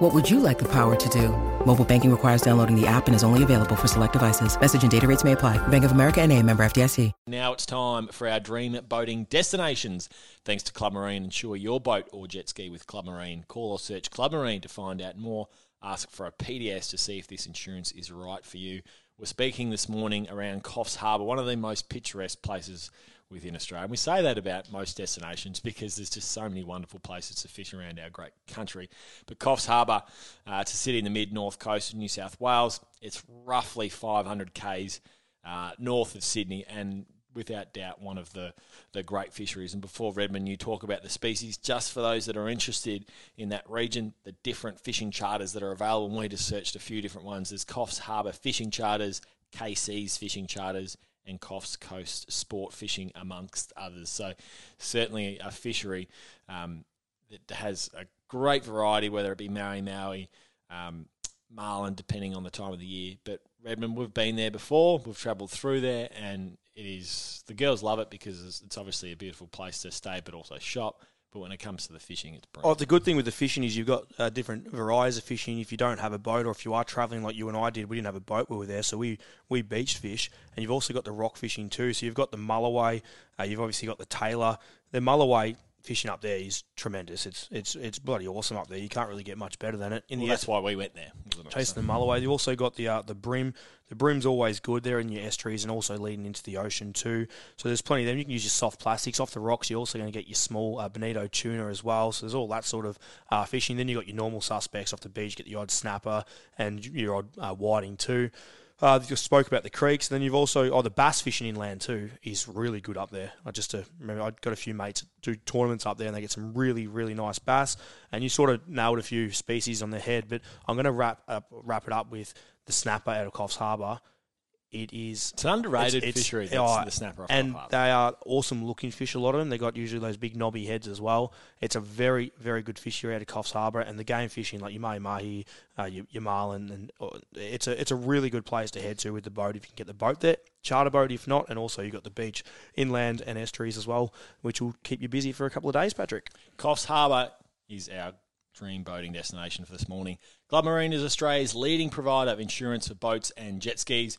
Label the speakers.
Speaker 1: What would you like the power to do? Mobile banking requires downloading the app and is only available for select devices. Message and data rates may apply. Bank of America and a member FDIC.
Speaker 2: Now it's time for our dream boating destinations. Thanks to Club Marine, insure your boat or jet ski with Club Marine. Call or search Club Marine to find out more. Ask for a PDS to see if this insurance is right for you. We're speaking this morning around Coffs Harbour, one of the most picturesque places within Australia. And we say that about most destinations because there's just so many wonderful places to fish around our great country. But Coffs Harbour, uh, to sit in the mid north coast of New South Wales, it's roughly 500 k's uh, north of Sydney and without doubt one of the, the great fisheries. And before Redmond, you talk about the species, just for those that are interested in that region, the different fishing charters that are available. And we just searched a few different ones. There's Coffs Harbour fishing charters, KC's fishing charters, and Coffs Coast sport fishing, amongst others. So, certainly a fishery um, that has a great variety, whether it be mahi mahi, um, Marlin, depending on the time of the year. But Redmond, we've been there before, we've travelled through there, and it is the girls love it because it's obviously a beautiful place to stay, but also shop. But when it comes to the fishing, it's brilliant.
Speaker 3: Oh, the good thing with the fishing is you've got uh, different varieties of fishing. If you don't have a boat, or if you are travelling like you and I did, we didn't have a boat. We were there, so we we beach fish, and you've also got the rock fishing too. So you've got the mulloway. Uh, you've obviously got the tailor. The mulloway fishing up there is tremendous. It's it's it's bloody awesome up there. You can't really get much better than it.
Speaker 2: In well, the that's why we went there.
Speaker 3: Chasing the mulloway. You also got the uh, the bream. The bream's always good there in your estuaries and also leading into the ocean too. So there's plenty of them. You can use your soft plastics off the rocks. You're also going to get your small uh, bonito tuna as well. So there's all that sort of uh, fishing. Then you got your normal suspects off the beach. Get the odd snapper and your odd uh, whiting too. Uh, you spoke about the creeks, and then you've also oh the bass fishing inland too is really good up there. I just uh, remember I got a few mates do tournaments up there, and they get some really really nice bass. And you sort of nailed a few species on the head, but I'm going to wrap up wrap it up with the snapper out of Coffs Harbour it is.
Speaker 2: It's an underrated it's, fishery. It's, oh, the snapper,
Speaker 3: and they are awesome looking fish. A lot of them. They got usually those big knobby heads as well. It's a very very good fishery out of Coffs Harbour, and the game fishing like your mahi mahi, uh, your, your marlin, and uh, it's a it's a really good place to head to with the boat if you can get the boat there. Charter boat if not, and also you've got the beach, inland and estuaries as well, which will keep you busy for a couple of days. Patrick,
Speaker 2: Coffs Harbour is our dream boating destination for this morning. Club Marine is Australia's leading provider of insurance for boats and jet skis.